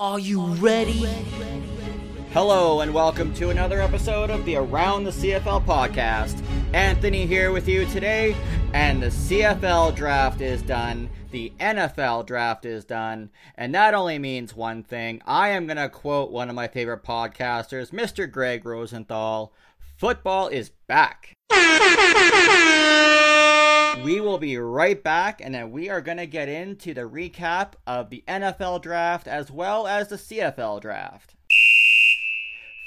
Are you ready? Hello, and welcome to another episode of the Around the CFL podcast. Anthony here with you today, and the CFL draft is done. The NFL draft is done, and that only means one thing. I am going to quote one of my favorite podcasters, Mr. Greg Rosenthal Football is back. We will be right back, and then we are going to get into the recap of the NFL draft as well as the CFL draft.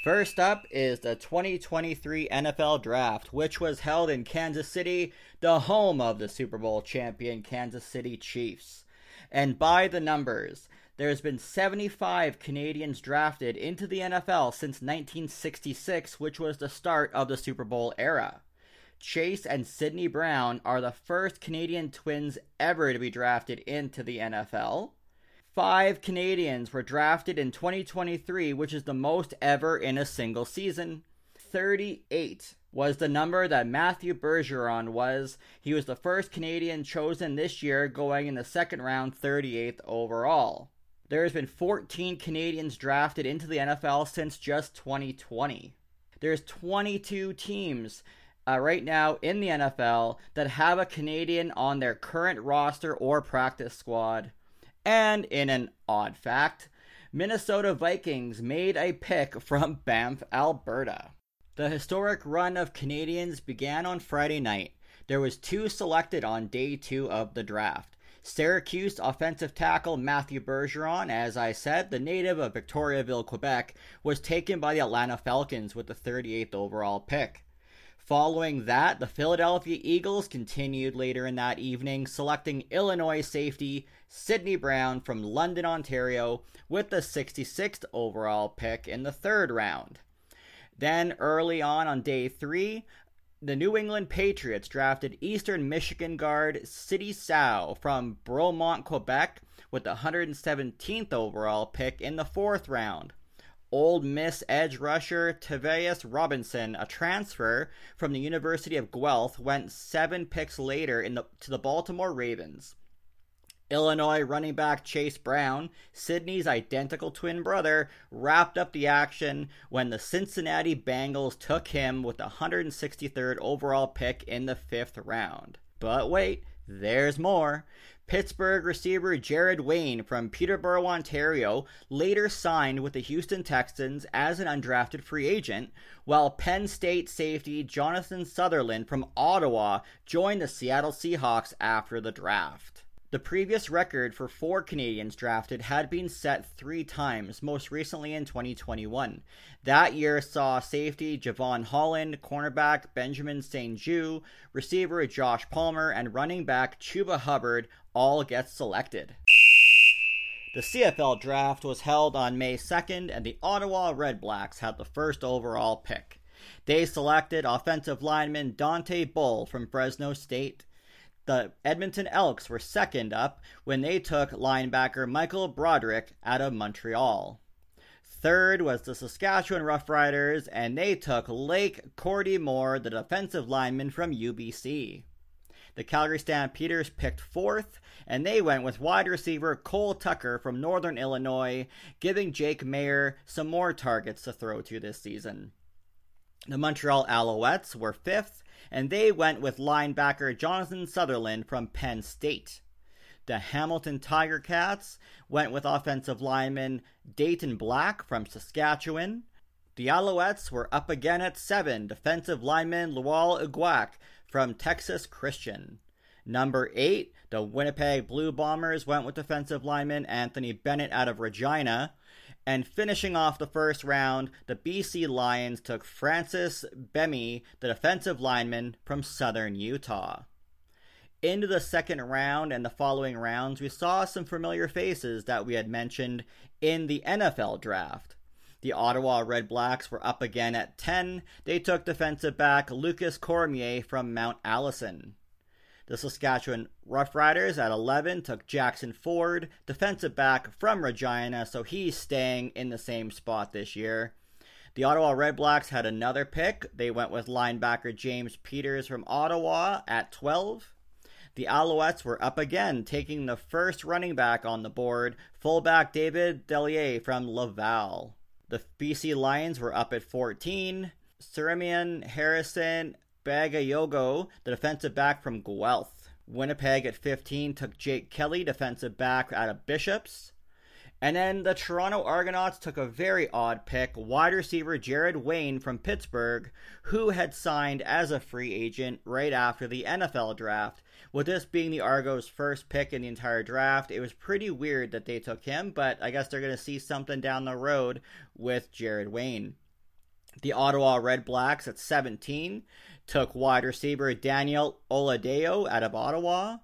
First up is the 2023 NFL Draft, which was held in Kansas City, the home of the Super Bowl champion Kansas City Chiefs. And by the numbers, there's been 75 Canadians drafted into the NFL since 1966, which was the start of the Super Bowl era. Chase and Sydney Brown are the first Canadian twins ever to be drafted into the NFL. Five Canadians were drafted in 2023, which is the most ever in a single season. 38 was the number that Matthew Bergeron was. He was the first Canadian chosen this year, going in the second round, 38th overall. There has been 14 Canadians drafted into the NFL since just 2020. There's 22 teams uh, right now in the NFL that have a Canadian on their current roster or practice squad. And in an odd fact, Minnesota Vikings made a pick from Banff, Alberta. The historic run of Canadians began on Friday night. There was two selected on day 2 of the draft. Syracuse offensive tackle Matthew Bergeron, as I said, the native of Victoriaville, Quebec, was taken by the Atlanta Falcons with the 38th overall pick. Following that, the Philadelphia Eagles continued later in that evening, selecting Illinois safety Sydney Brown from London, Ontario, with the 66th overall pick in the third round. Then, early on on day three, the New England Patriots drafted Eastern Michigan guard Sidy Sow from Bromont, Quebec, with the 117th overall pick in the fourth round. Ole Miss edge rusher Tavius Robinson, a transfer from the University of Guelph, went seven picks later in the, to the Baltimore Ravens. Illinois running back Chase Brown, Sydney's identical twin brother, wrapped up the action when the Cincinnati Bengals took him with the 163rd overall pick in the fifth round. But wait, there's more. Pittsburgh receiver Jared Wayne from Peterborough, Ontario, later signed with the Houston Texans as an undrafted free agent, while Penn State safety Jonathan Sutherland from Ottawa joined the Seattle Seahawks after the draft. The previous record for four Canadians drafted had been set three times, most recently in 2021. That year saw safety Jevon Holland, cornerback Benjamin St-Juste, receiver Josh Palmer, and running back Chuba Hubbard all get selected. The CFL draft was held on May 2nd, and the Ottawa Redblacks had the first overall pick. They selected offensive lineman Dontae Bull from Fresno State. The Edmonton Elks were second up when they took linebacker Michael Brodrique out of Montreal. Third was the Saskatchewan Roughriders, and they took Lake Korte-Moore, the defensive lineman from UBC. The Calgary Stampeders picked fourth, and they went with wide receiver Cole Tucker from Northern Illinois, giving Jake Maier some more targets to throw to this season. The Montreal Alouettes were fifth, and they went with linebacker Jonathan Sutherland from Penn State. The Hamilton Tiger Cats went with offensive lineman Dayton Black from Saskatchewan. The Alouettes were up again at seven, defensive lineman Lwal Uguak from Texas Christian. Number eight, the Winnipeg Blue Bombers went with defensive lineman Anthony Bennett out of Regina. And finishing off the first round, the BC Lions took Francis Bemiy, the defensive lineman from Southern Utah. Into the second round and the following rounds, we saw some familiar faces that we had mentioned in the NFL draft. The Ottawa Redblacks were up again at 10. They took defensive back Lucas Cormier from Mount Allison. The Saskatchewan Roughriders at 11 took Jackson Ford, defensive back from Regina, so he's staying in the same spot this year. The Ottawa Redblacks had another pick. They went with linebacker James Peters from Ottawa at 12. the Alouettes were up again, taking the first running back on the board, fullback David Delier from Laval. The BC Lions were up at 14. Sirimian Harrison Bagayogo, the defensive back from Guelph. Winnipeg at 15 took Jake Kelly, defensive back out of Bishops. And then the Toronto Argonauts took a very odd pick, wide receiver Jared Wayne from Pittsburgh, who had signed as a free agent right after the NFL draft. With this being the Argos' first pick in the entire draft, it was pretty weird that they took him, but I guess they're going to see something down the road with Jared Wayne. The Ottawa Red Blacks at 17 took wide receiver Daniel Oladejo out of Ottawa.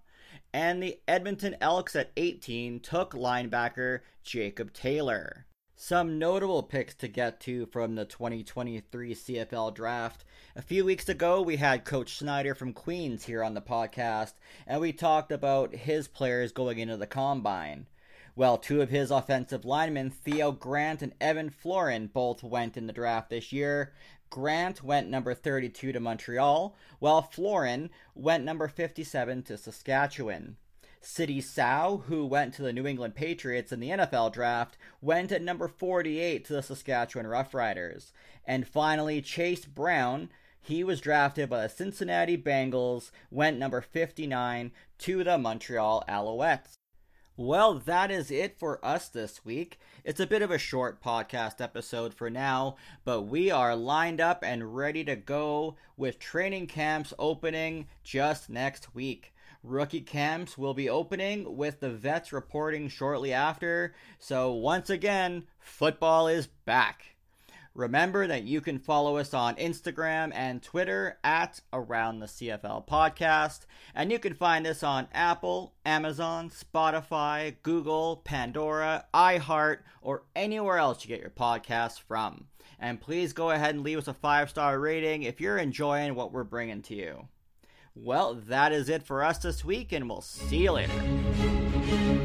And the Edmonton Elks at 18 took linebacker Jacob Taylor. Some notable picks to get to from the 2023 CFL draft. A few weeks ago, we had Coach Snyder from Queens here on the podcast, and we talked about his players going into the combine. Well, two of his offensive linemen, Theo Grant and Evan Florin, both went in the draft this year. Grant went number 32 to Montreal, while Florin went number 57 to Saskatchewan. Sidy Sow, who went to the New England Patriots in the NFL draft, went at number 48 to the Saskatchewan Roughriders. And finally, Chase Brown, he was drafted by the Cincinnati Bengals, went number 59 to the Montreal Alouettes. Well, that is it for us this week. It's a bit of a short podcast episode for now, but we are lined up and ready to go with training camps opening just next week. Rookie camps will be opening with the vets reporting shortly after. So, once again, football is back. Remember that you can follow us on Instagram and Twitter at Around the CFL Podcast. And you can find us on Apple, Amazon, Spotify, Google, Pandora, iHeart, or anywhere else you get your podcasts from. And please go ahead and leave us a five star rating if you're enjoying what we're bringing to you. Well, that is it for us this week, and we'll see you later.